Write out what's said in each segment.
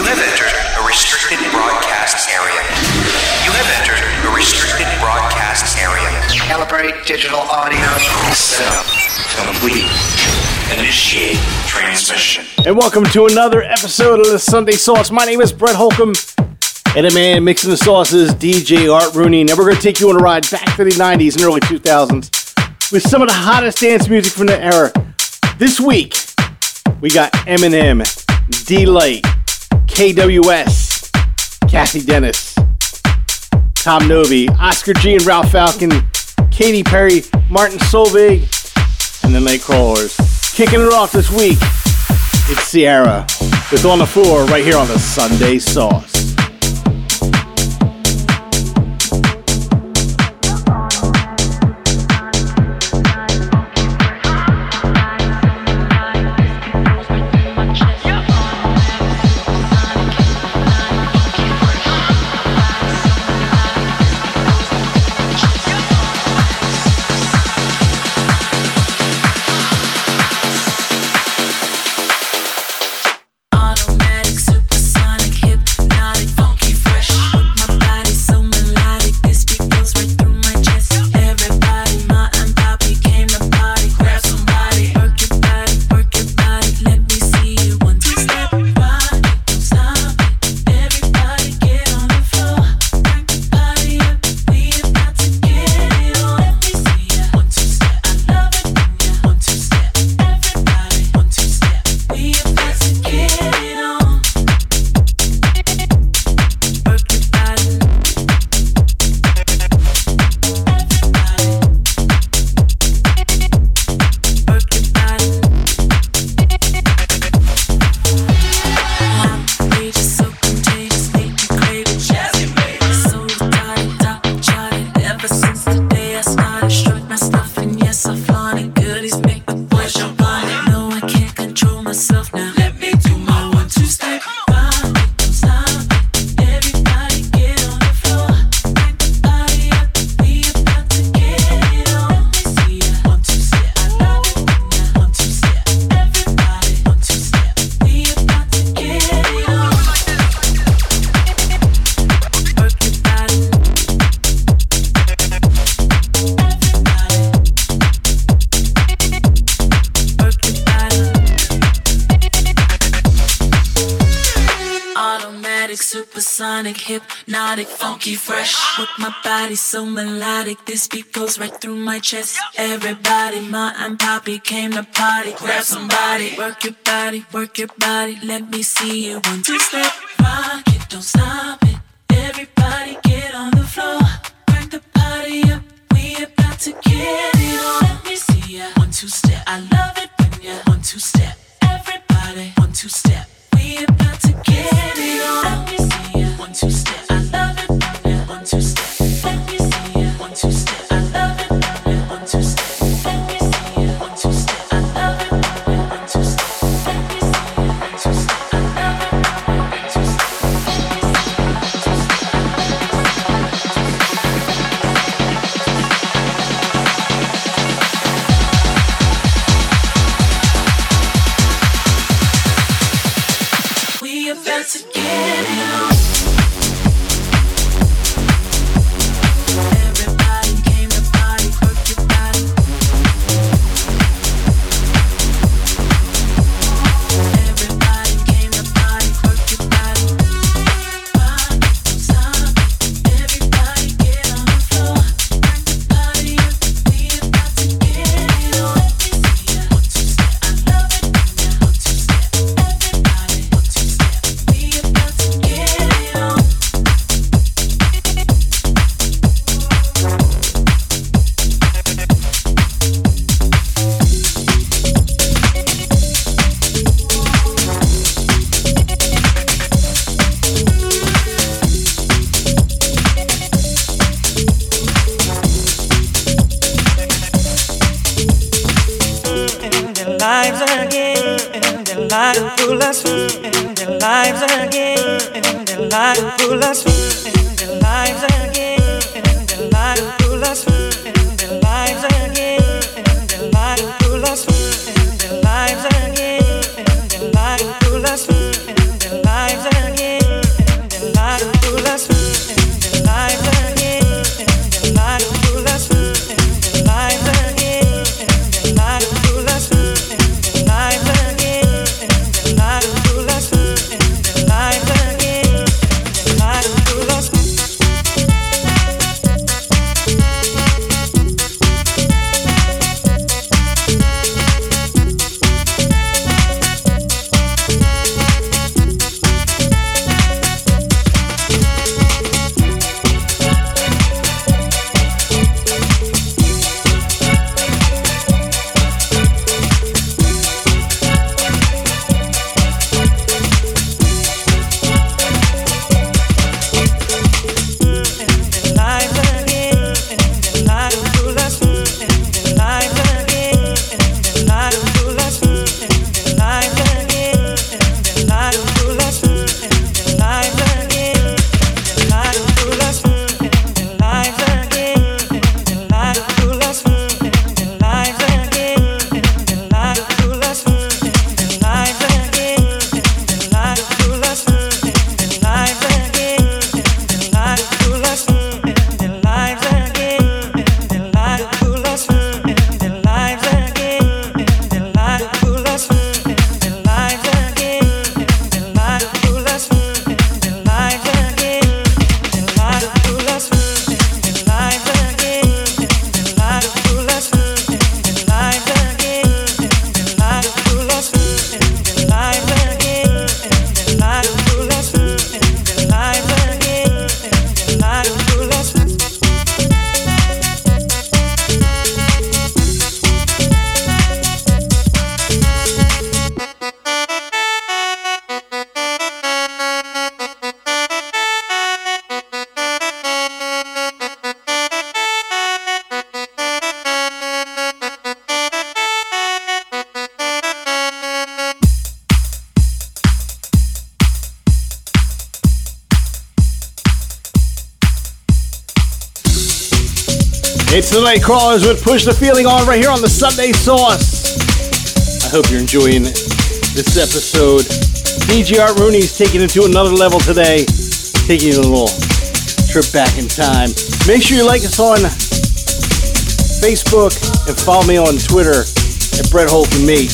You have entered a restricted broadcast area. You have entered a restricted broadcast area. Calibrate digital audio. Setup complete. Initiate transmission. And welcome to another episode of the Sunday Sauce. My name is Brett Holcomb. And a man mixing the sauces, DJ Art Rooney. Now we're going to take you on a ride back to the 90s and early 2000s with some of the hottest dance music from the era. This week, we got Eminem, Deee-Lite, KWS, Cathy Dennis, Tom Novy, Oscar G and Ralph Falcon, Katy Perry, Martin Solveig, and the Nightcrawlers. Kicking it off this week, it's Sierra with On the Floor right here on the Sunday Sauce. body so melodic, this beat goes right through my chest. Everybody, ma and poppy came to party. Grab somebody, work your body, work your body. Let me see you one two step. I'm about to get it. The Nightcrawlers would Push the Feeling on right here on the Sunday Sauce. I hope you're enjoying this episode. DJ Art Rooney's taking it to another level today, taking a little trip back in time. Make sure you like us on Facebook and follow me on Twitter at Brett Holcomb Mate.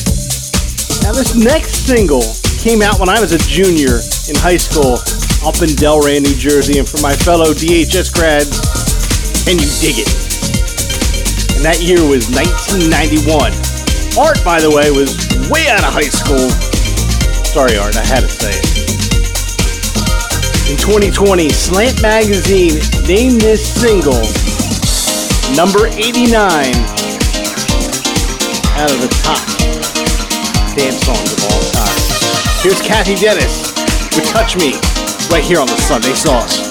Now, this next single came out when I was a junior in high school up in Delran, New Jersey, and for my fellow DHS grads, can you dig it? And that year was 1991. Art, by the way, was way out of high school. Sorry, Art, I had to say it. In 2020, Slant Magazine named this single number 89 out of the top dance songs of all time. Here's Cathy Dennis with Touch Me right here on the Sunday Sauce.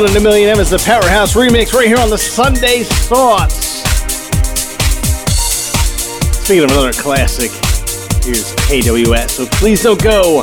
One in a Million M is the Powerhouse remix right here on the Sunday Sauce. Speaking of another classic, here's KWS, so please don't go.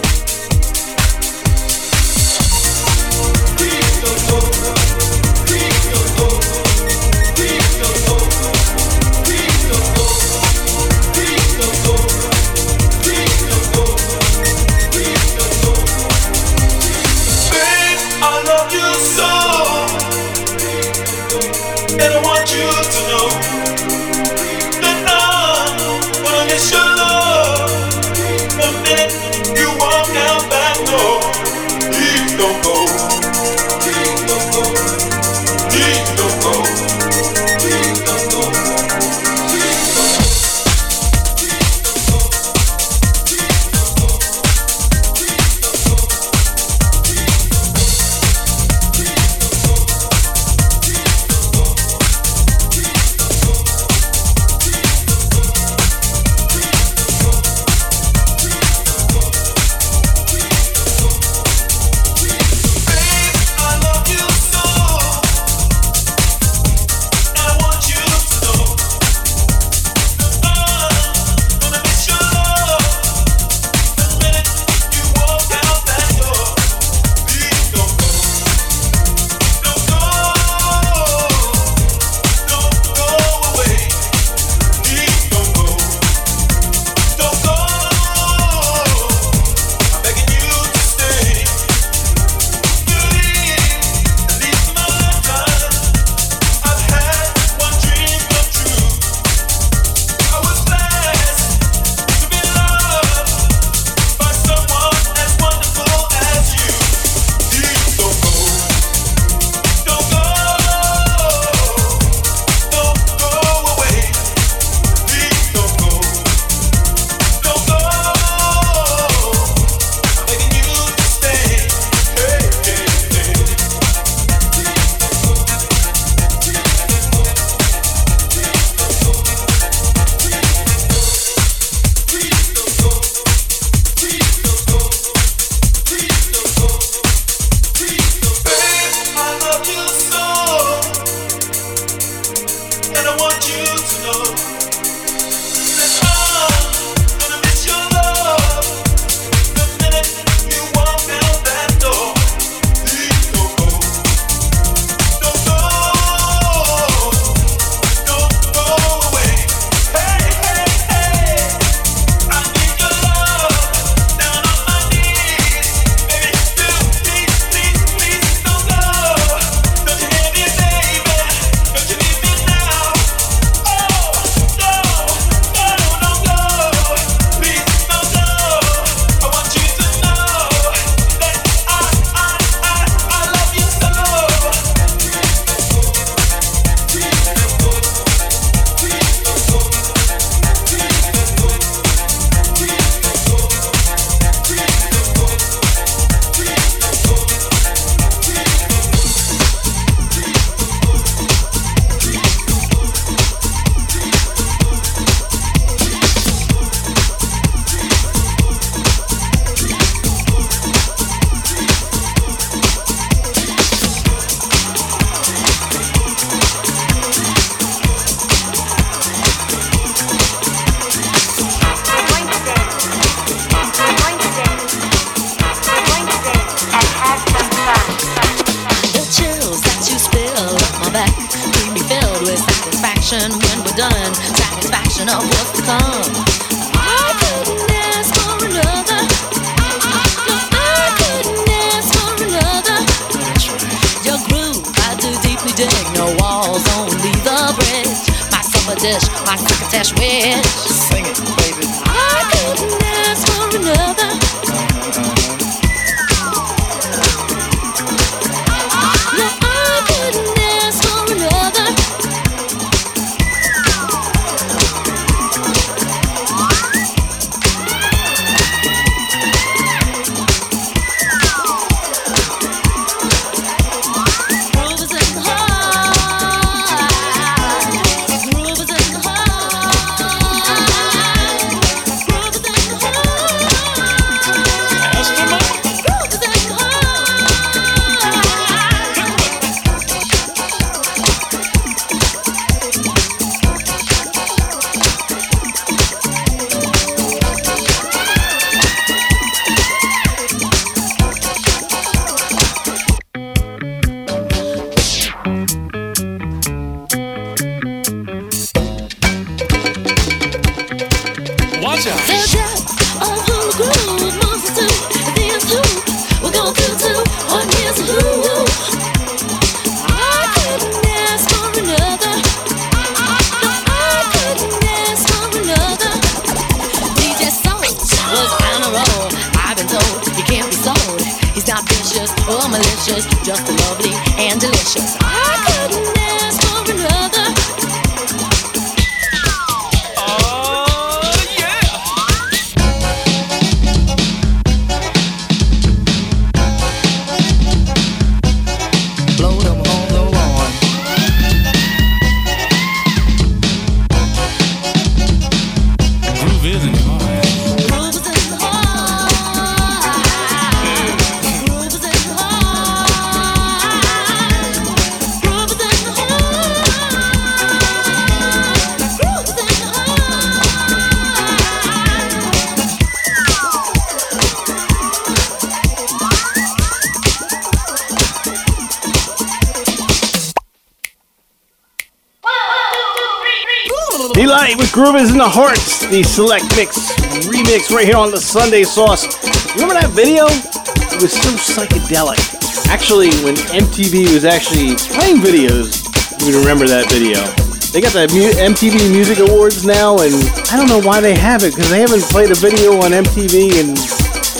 Groove is in the Hearts, the select mix remix right here on the Sunday Sauce. Remember that video? It was so psychedelic. Actually, when MTV was actually playing videos, you would remember that video. They got the MTV Music Awards now, and I don't know why they have it because they haven't played a video on MTV in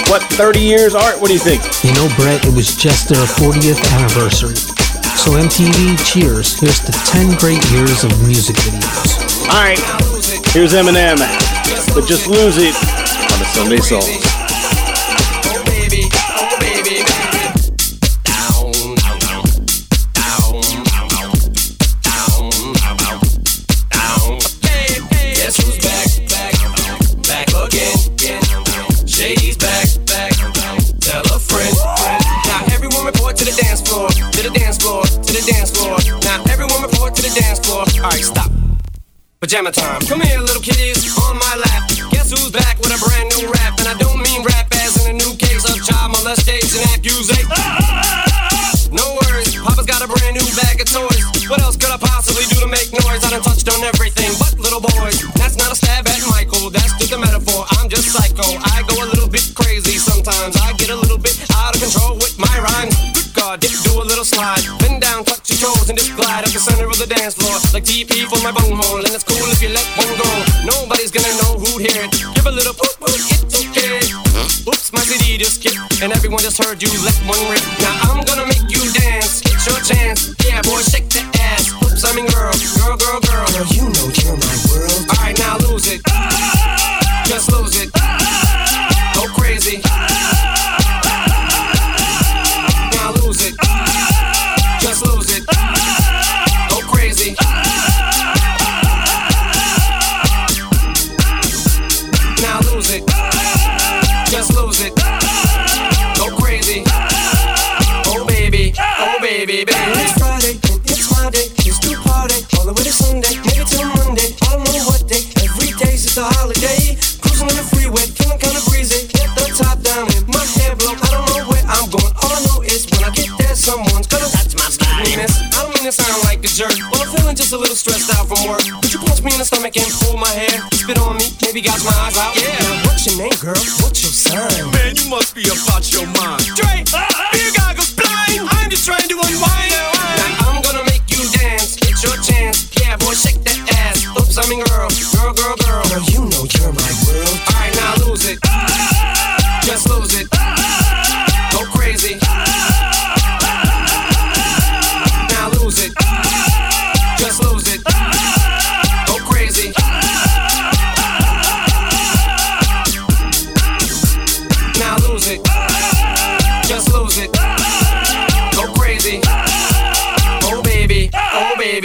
what 30 years. Art, what do you think? You know, Brett, it was just their 40th anniversary. So MTV, cheers! Here's the 10 great years of music videos. All right, Here's Eminem, but just lose it on the Sunday Sauce. Pajama time. Come here, little kitties, on my lap. Guess who's back with a brand new rap? And I don't mean rap as in a new case of child molestation accusation. No worries, Papa's got a brand new bag of toys. What else could I possibly do to make noise? I done touched on everything but little boys. That's not a stab at Michael, that's just a metaphor. I'm just psycho. I go a little bit crazy sometimes. I get a little bit out of control with my rhymes. Good God, do a little slide. Bend down, touch your toes, and just glide the center of the dance floor. Like TP for my bunghole. And it's cool if you let one go. Nobody's gonna know who hit it. Give a little poop, poop, it's okay. Oops, my CD just skipped, and everyone just heard you let one rip. Now I'm gonna make you dance. Get your chance. Yeah, boy, shake that ass. Oops, I mean girl, girl, girl, girl. Don't to sound like a jerk, but I'm feeling just a little stressed out from work. Could you punch me in the stomach and pull my hair? Spit on me, maybe got my eyes out. Yeah. Now, what's your name, girl? What's your sign? Man, you must be about your mind. Dre, beer goggles blind. I'm just trying to unwind. Now I'm gonna make you dance. Get your chance. Yeah, boy, shake that ass. Oops, I mean girl, girl, girl, girl. Girl, you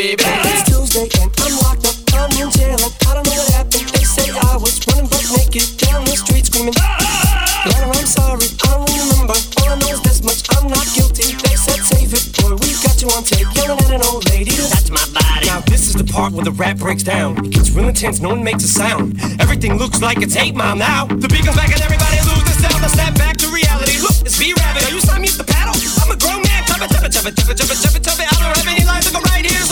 baby. It's Tuesday and I'm locked up. I'm in jail. and I don't know what happened. They say I was running butt naked down the street screaming. I'm sorry, I don't remember. All I know is this much: I'm not guilty. They said save it, boy. We got you on tape, yelling at an old lady. That's my body. Now this is the part where the rap breaks down. It gets real intense, no one makes a sound. Everything looks like it's 8 Mile now. The beat goes back and everybody lose the sound. I snap back to reality. Look, it's B-Rabbit. Are you signing me up the paddle? I'm a grown man. Chubba, chubba, chubba, chubba, chubba, chubba, chubba. I don't have any lines to go right here,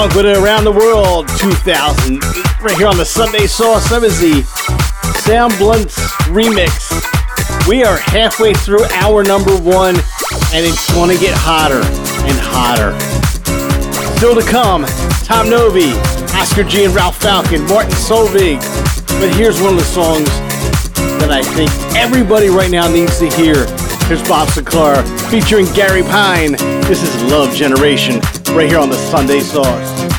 With it around the world 2008 right here on the Sunday Sauce. The Sound Blunts remix. We are halfway through hour number one and it's going to get hotter and hotter. Still to come, Tom Novy, Oscar G and Ralph Falcon, Martin Solveig. But here's one of the songs that I think everybody right now needs to hear. Here's Bob Sinclar featuring Gary Pine. This is Love Generation right here on the Sunday Sauce.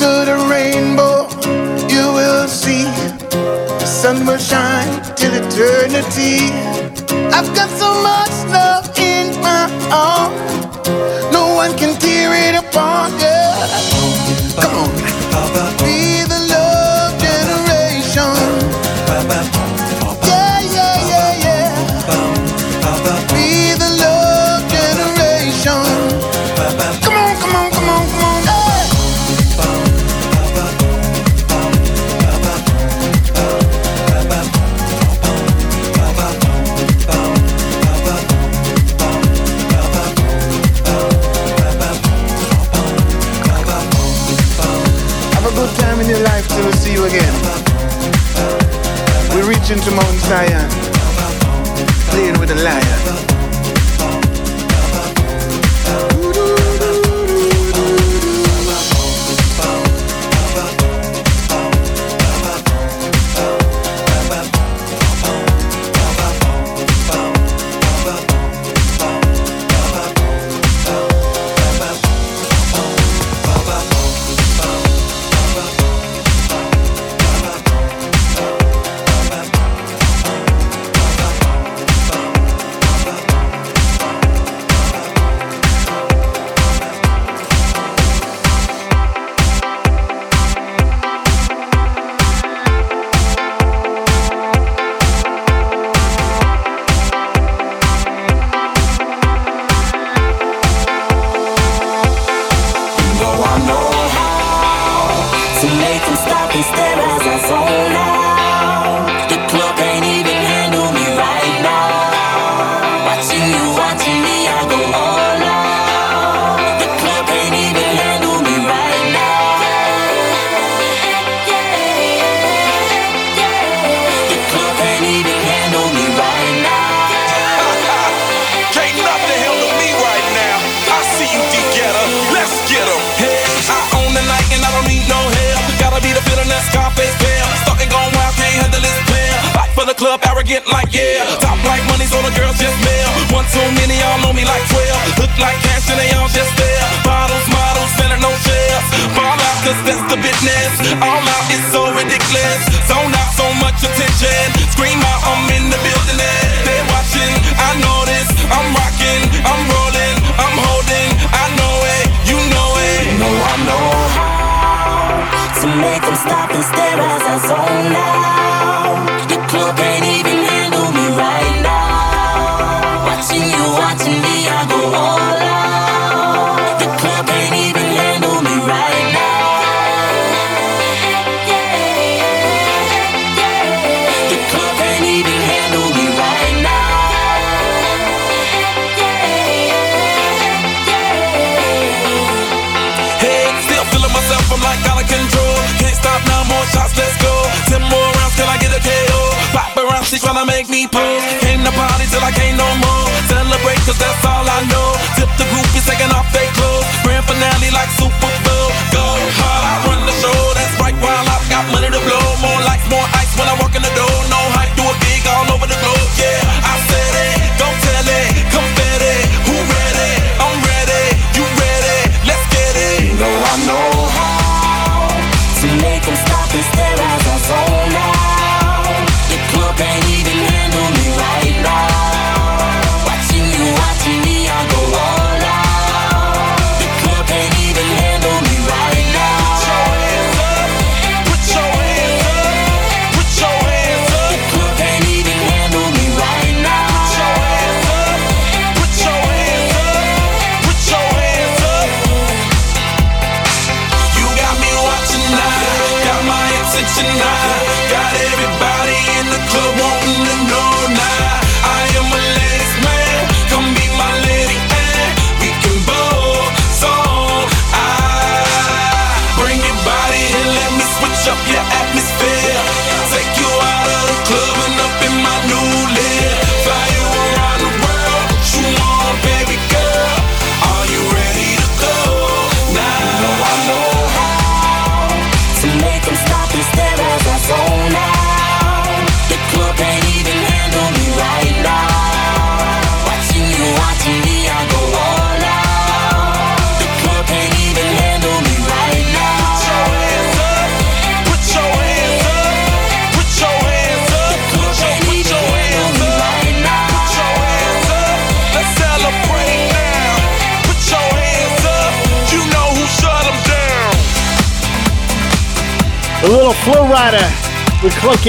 to the rainbow, you will see the sun will shine till eternity. I've got so much love in my arms, no one can tear it apart. Yeah. Come on.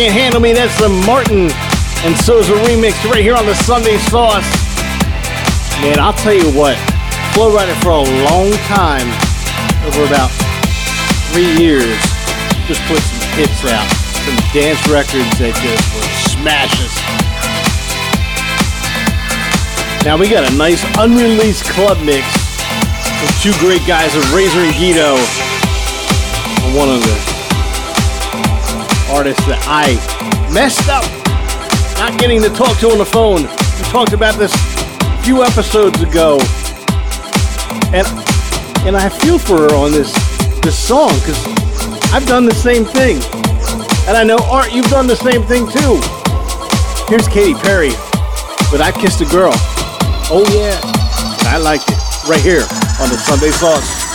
Can't Handle Me. That's the Martin and Souza remix right here on the Sunday Sauce. Man, I'll tell you what, Flo Rida for a long time, over about three years, just put some hits out, some dance records that just were smashes. Now we got a nice unreleased club mix with two great guys of Razor and Guido. One of the artist that I messed up not getting to talk to on the phone. We talked about this a few episodes ago. And and I feel for her on this this song because I've done the same thing. And I know Art, you've done the same thing too. Here's Katy Perry, but I kissed a girl. Oh yeah. I like it. Right here on the Sunday Sauce.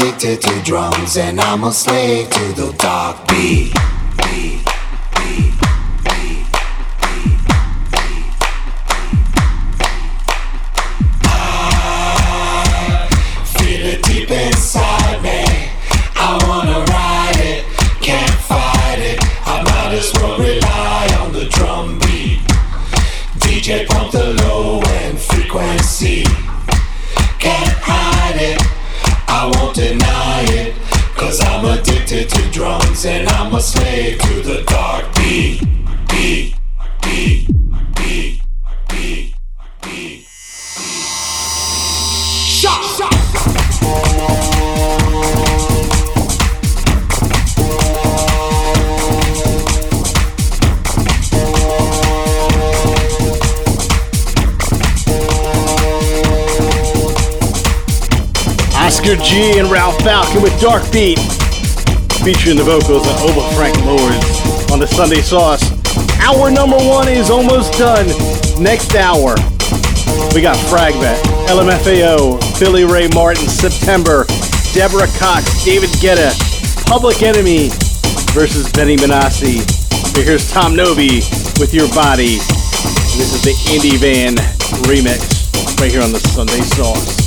Addicted to drums and I'm a slave to the dark beat. Dark Beat, featuring the vocals of Oba Frank Lords on the Sunday Sauce. Hour number one is almost done. Next hour, we got Fragment, LMFAO, Billie Ray Martin, September, Deborah Cox, David Guetta, Public Enemy versus Benny Benassi. Here's Tom Novy with Your Body. This is the Indie Van remix right here on the Sunday Sauce.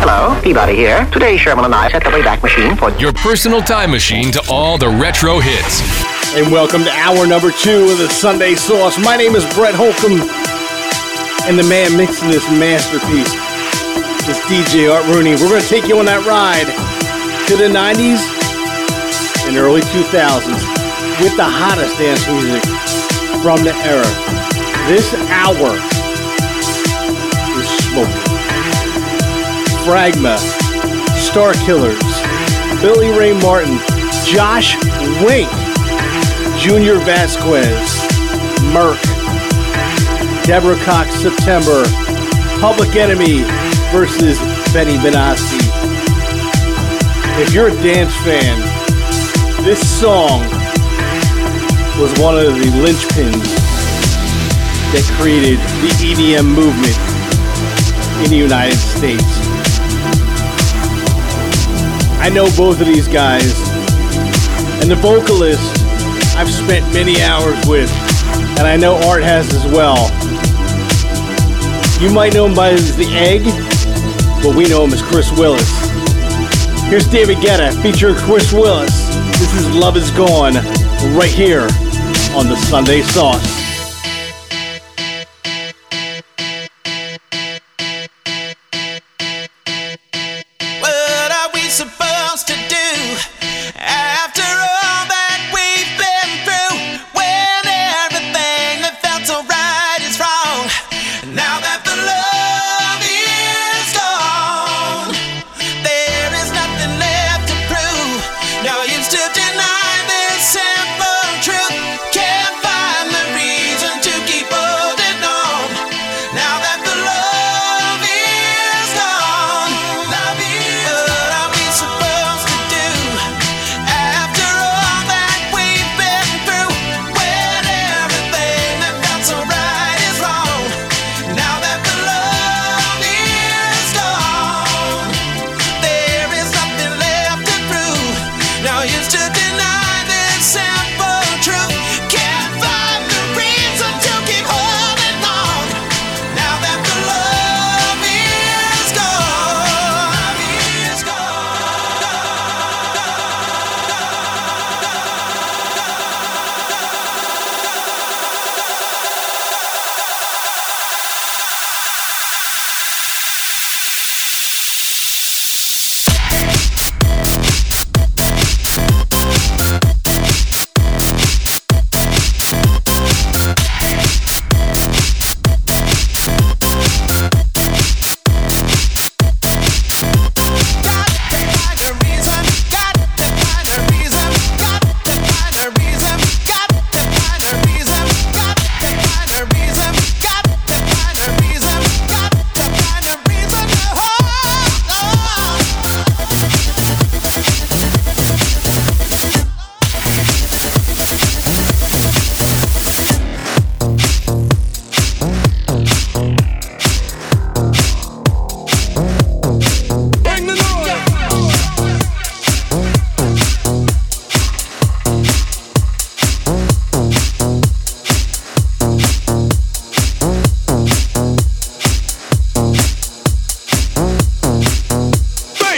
Peabody here. Today, Sherman and I set the Wayback Machine for Your personal time machine to all the retro hits. and welcome to hour number two of the Sunday Sauce. My name is Brett Holcomb, and the man mixing this masterpiece is DJ Art Rooney. We're going to take you on that ride to the 90s and early 2000s with the hottest dance music from the era. This hour is smoking. Fragma, Star Killers, Billie Ray Martin, Josh Wink, Junior Vasquez, Murk, Deborah Cox September, Public Enemy versus Benny Benassi. If you're a dance fan, this song was one of the linchpins that created the EDM movement in the United States. I know both of these guys, and the vocalist I've spent many hours with, and I know Art has as well. You might know him by the Egg, but we know him as Chris Willis. Here's David Guetta featuring Chris Willis. This is Love Is Gone, right here on the Sunday Sauce.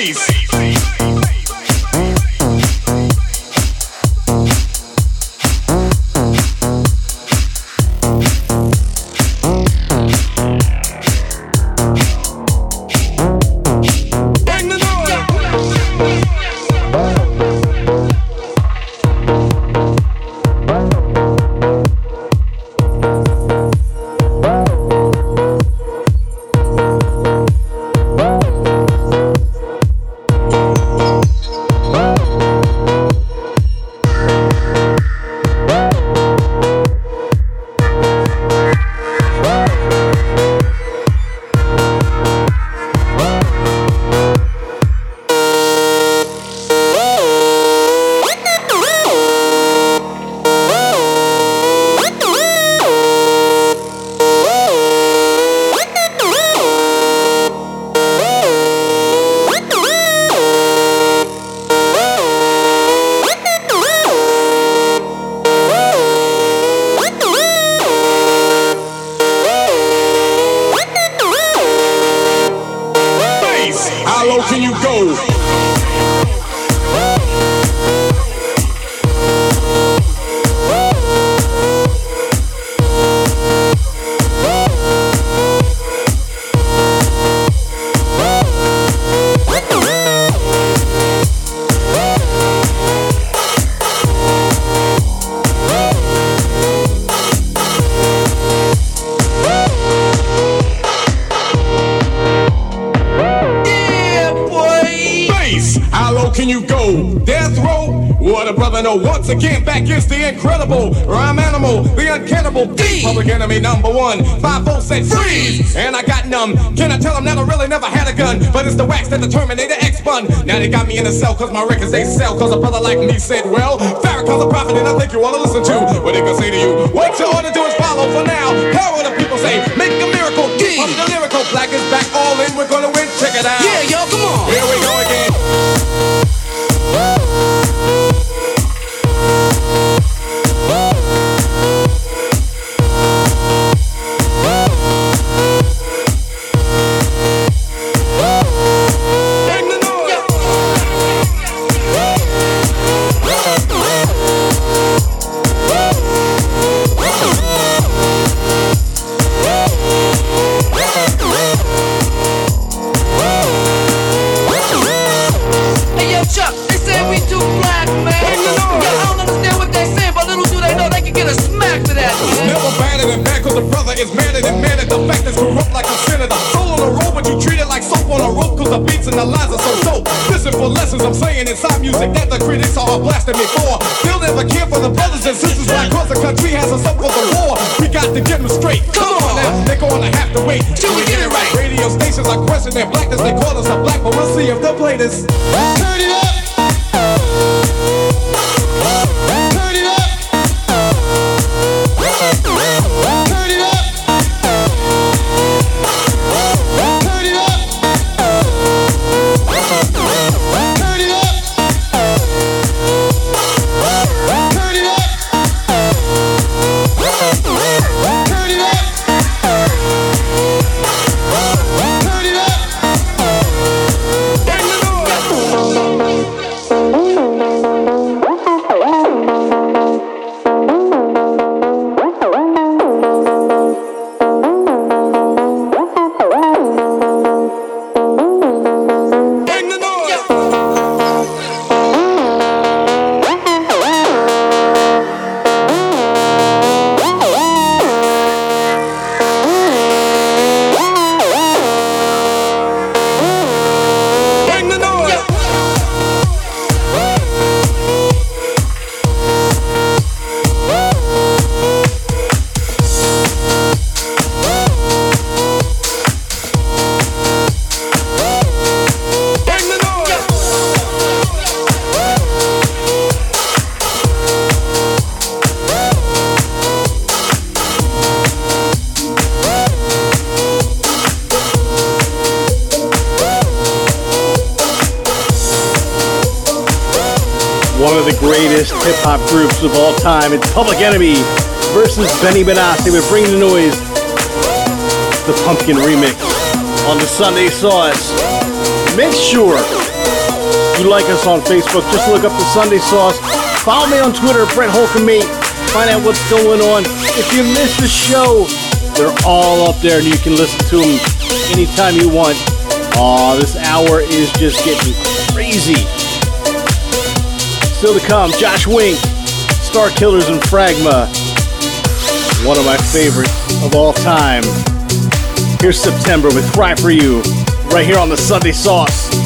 How at the Terminator X bun. Now they got me in a cell cause my records they sell. Cause a brother like me said, well, Farrakhan's a prophet and I think you wanna listen to. Public Enemy versus Benny Benassi with Bring the Noise, the Pumpkin remix on the Sunday Sauce. Make sure you like us on Facebook. Just look up the Sunday Sauce. Follow me on Twitter, Brett Holcombe. Find out what's going on. If you miss the show, they're all up there and you can listen to them anytime you want. Aw, this hour is just getting crazy. Still to come, Josh Wink. Starkillers and Fragma. One of my favorites of all time. Here's September with Cry For You, right here on the Sunday Sauce.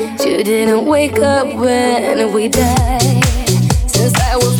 You didn't wake up when we died. Since I was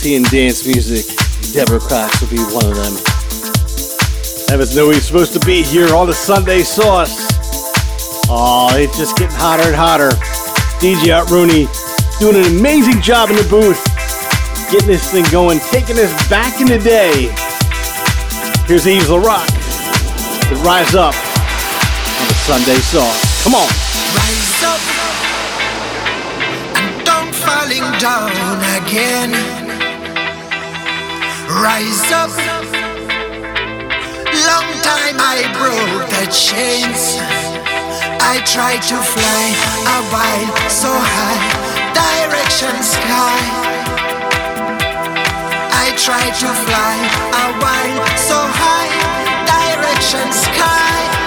was royalty in dance music, Deborah Cox will be one of them. Evans knew he's supposed to be here on the Sunday Sauce. Oh, it's just getting hotter and hotter. DJ Art Rooney doing an amazing job in the booth, getting this thing going, taking us back in the day. Here's Yves Larock. It rise up on the Sunday Sauce. Come on. Rise up and don't falling down again. Rise up. Long time I broke the chains. I tried to fly a while so high, direction sky. I tried to fly a while so high, direction sky.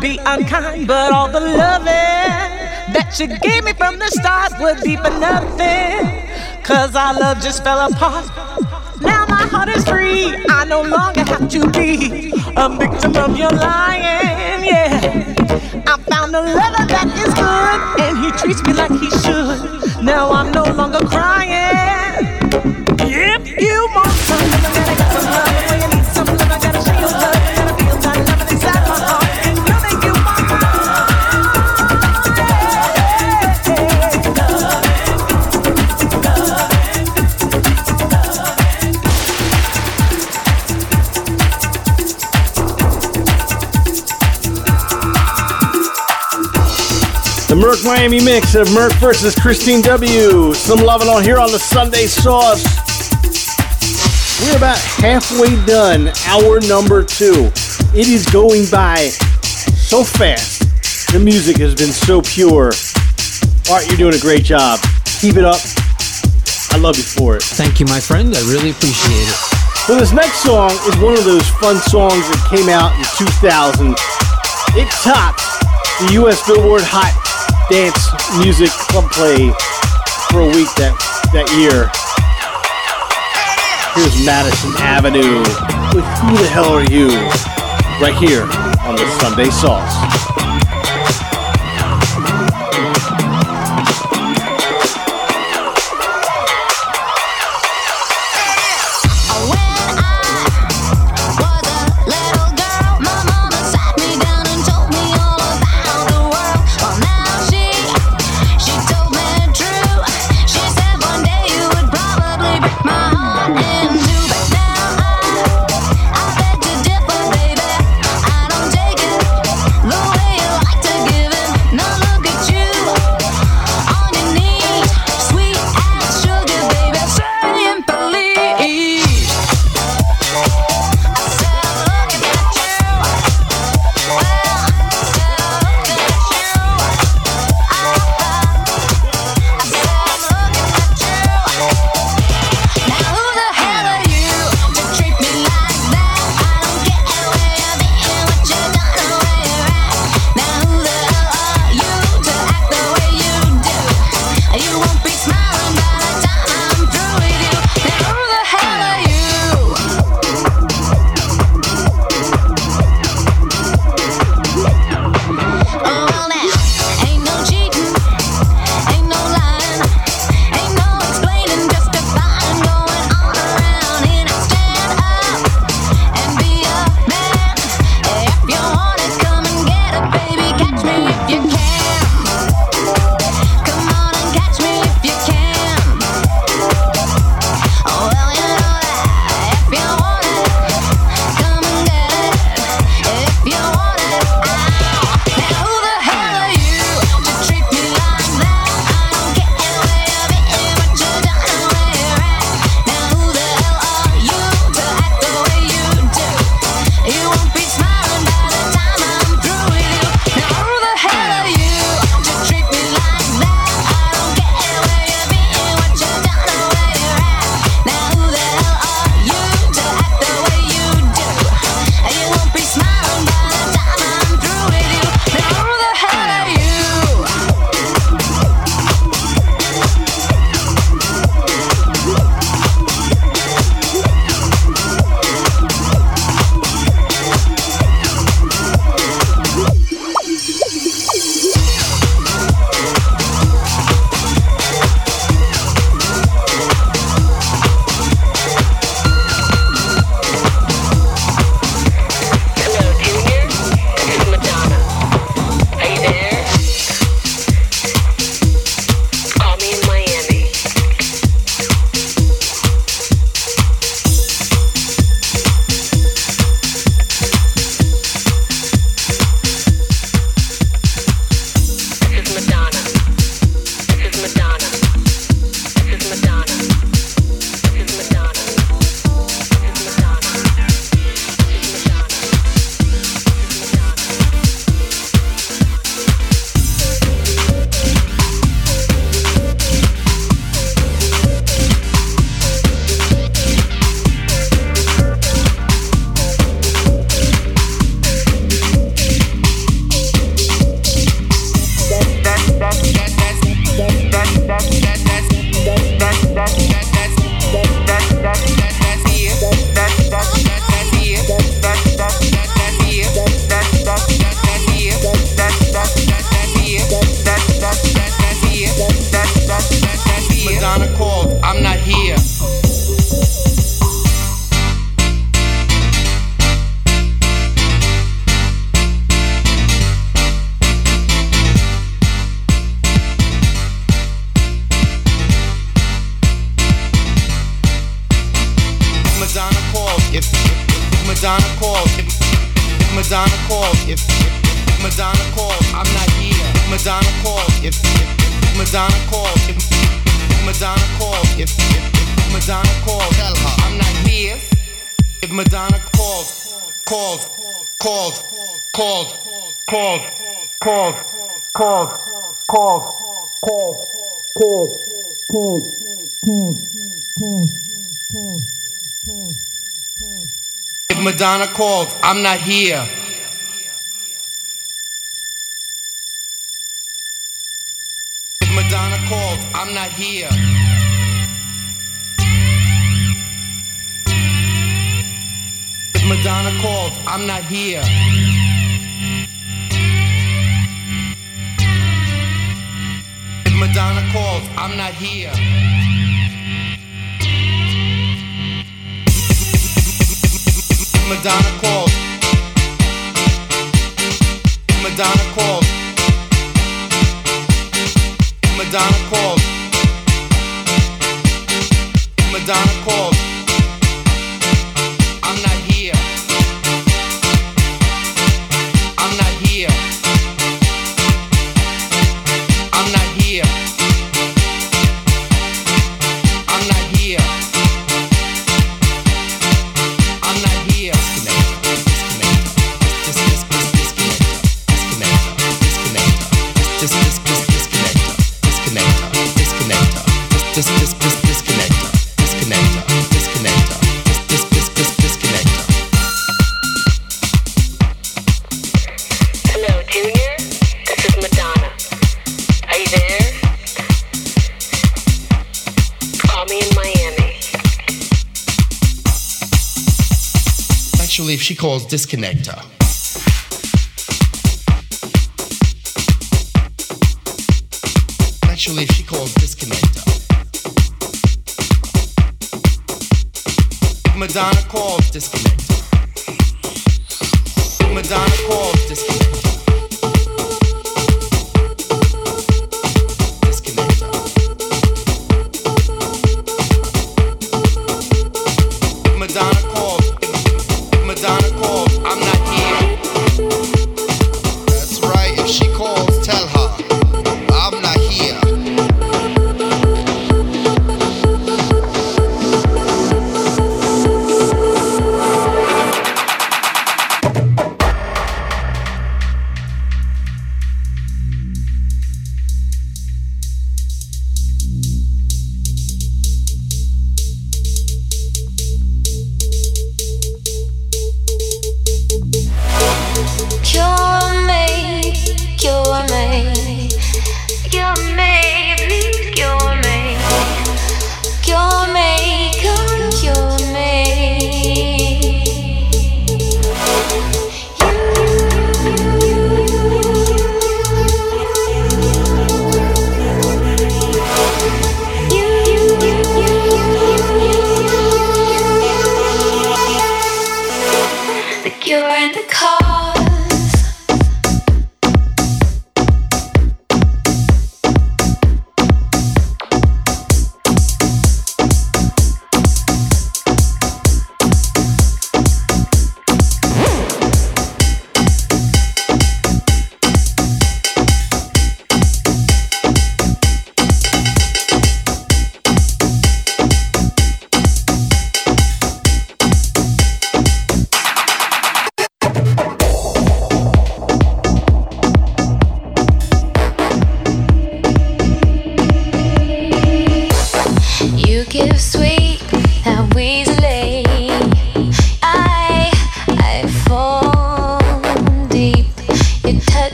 Be unkind, but all the loving that you gave me from the start would be for nothing. Cause our love just fell apart. Now my heart is free. I no longer have to be a victim of your lying. Yeah. I found a lover that is good, and he treats me like he should. Now I'm no longer crying. Murk Miami mix of Murk versus Kristine W. Some loving on here on the Sunday Sauce. We're about halfway done, hour number two. It is going by so fast. The music has been so pure. Art, you're doing a great job. Keep it up. I love you for it. Thank you, my friend. I really appreciate it. So this next song is one of those fun songs that came out in 2000. It topped the U.S. Billboard Hot dance music club play for a week that, that year. Here's Madison Avenue with Who the Hell Are You? Right here on the Sunday Sauce. Calls, I'm not here. disconnector.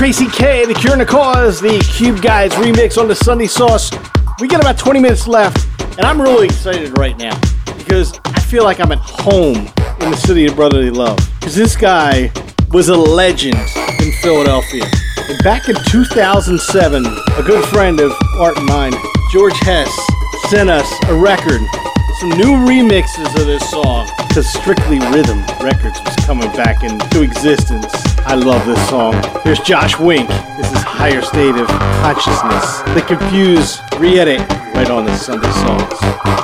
Tracey K, The Cure and the Cause, the Cube Guys remix on the Sunday Sauce. We got about 20 minutes left, and I'm really excited right now because I feel like I'm at home in the city of brotherly love. Because this guy was a legend in Philadelphia. And back in 2007, a good friend of Art and mine, George Hess, sent us a record, some new remixes of this song, because Strictly Rhythm Records was coming back into existence. I love this song. Here's Josh Wink. This is Higher State of Consciousness. The Confused re-edit right on the Sunday Sauce.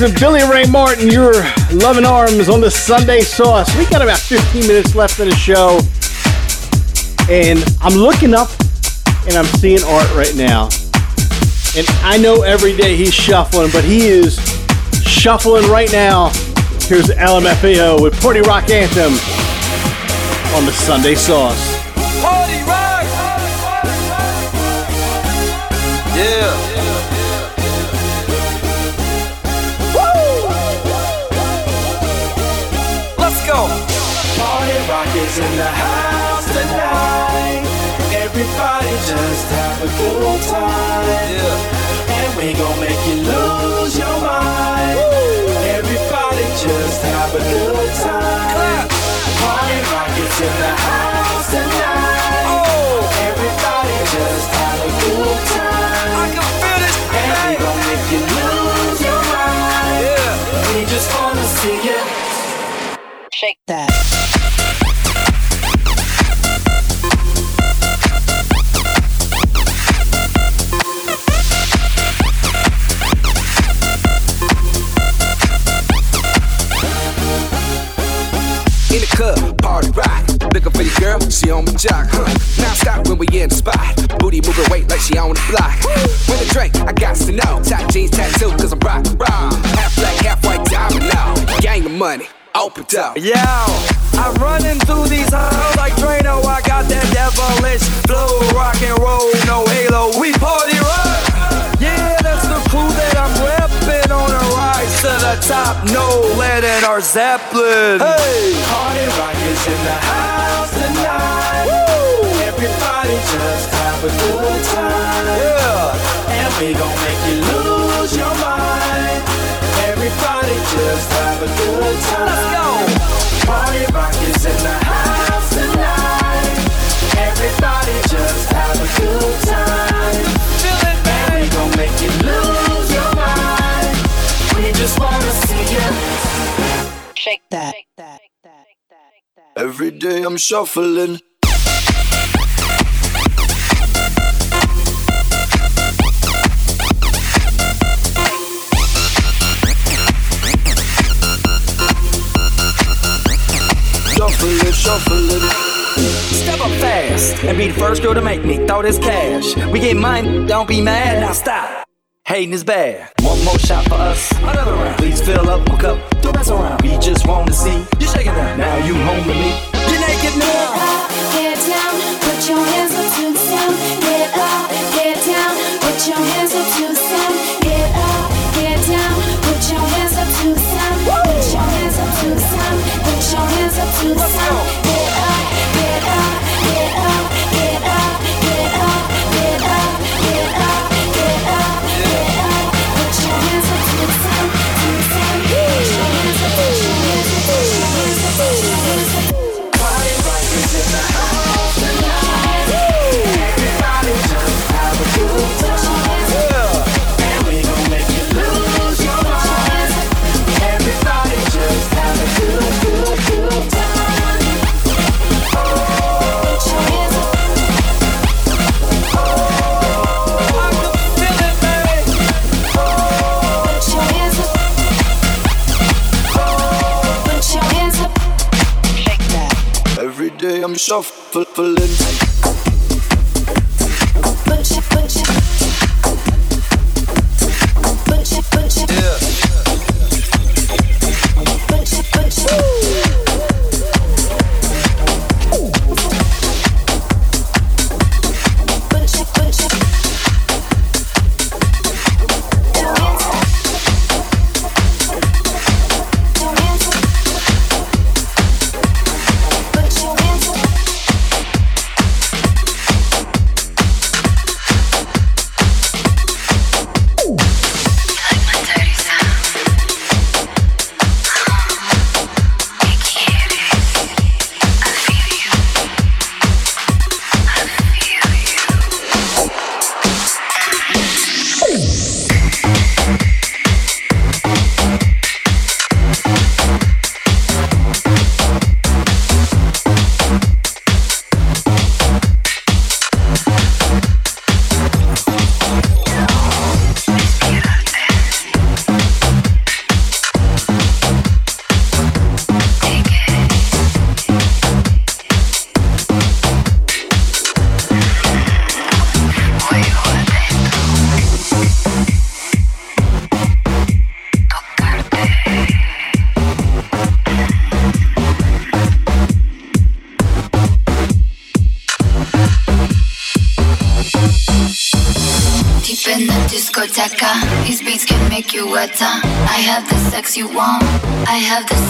version Billie Ray Martin, Your Loving Arms on the Sunday Sauce. We got about 15 minutes left in the show. And I'm looking up and I'm seeing Art right now. And I know every day he's shuffling, but he is shuffling right now. Here's LMFAO with Party Rock Anthem on the Sunday Sauce. Led Zeppelin. Hey! Party in the house tonight. Woo! Everybody just have a good time. Yeah! And we gon' make you look day I'm shuffling. Shuffling, shuffling. Step up fast and be the first girl to make me throw this cash. We get mine, don't be mad, now stop. Hating is bad. One more shot for us, another round. Please fill up my cup, don't mess around. We just want to see you shaking that. Now you home with me it now. shuffling.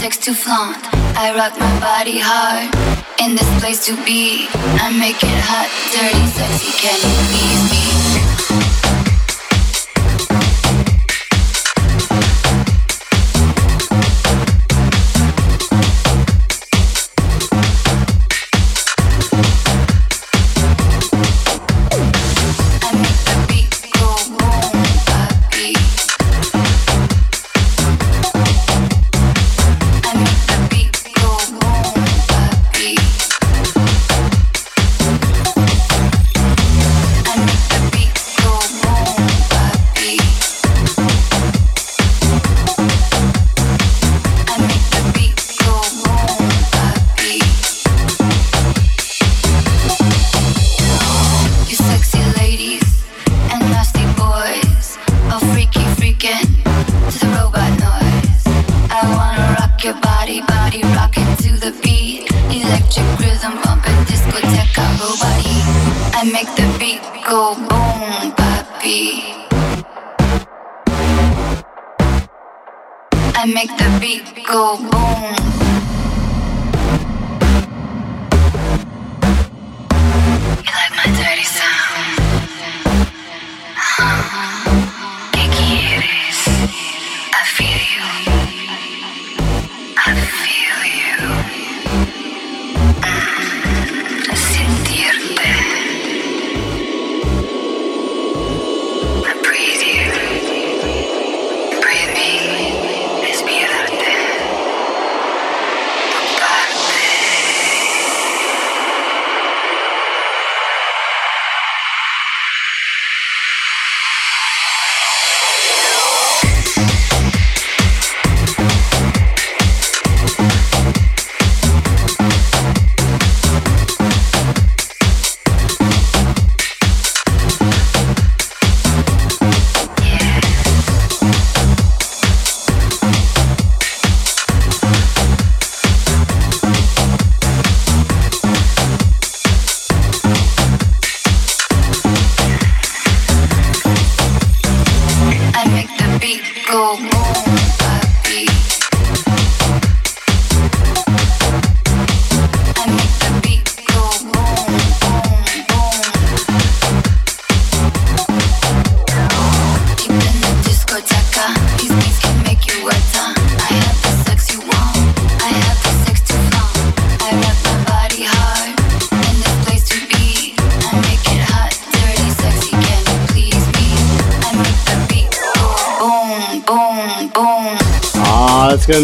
sex to flaunt. I rock my body hard in this place to be. I make it hot, dirty, sexy. Can you please me?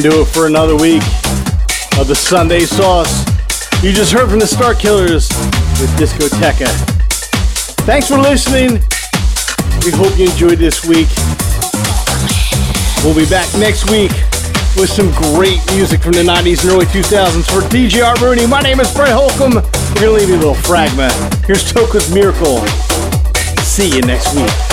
going to do it for another week of the Sunday Sauce. You just heard from the Starkillers with Discoteca. Thanks for listening. We hope you enjoyed this week. We'll be back next week with some great music from the 90s and early 2000s for DJ Art Rooney. My name is Brett Holcomb. We're going to leave you a little Fragma. Here's Toca's Miracle. See you next week.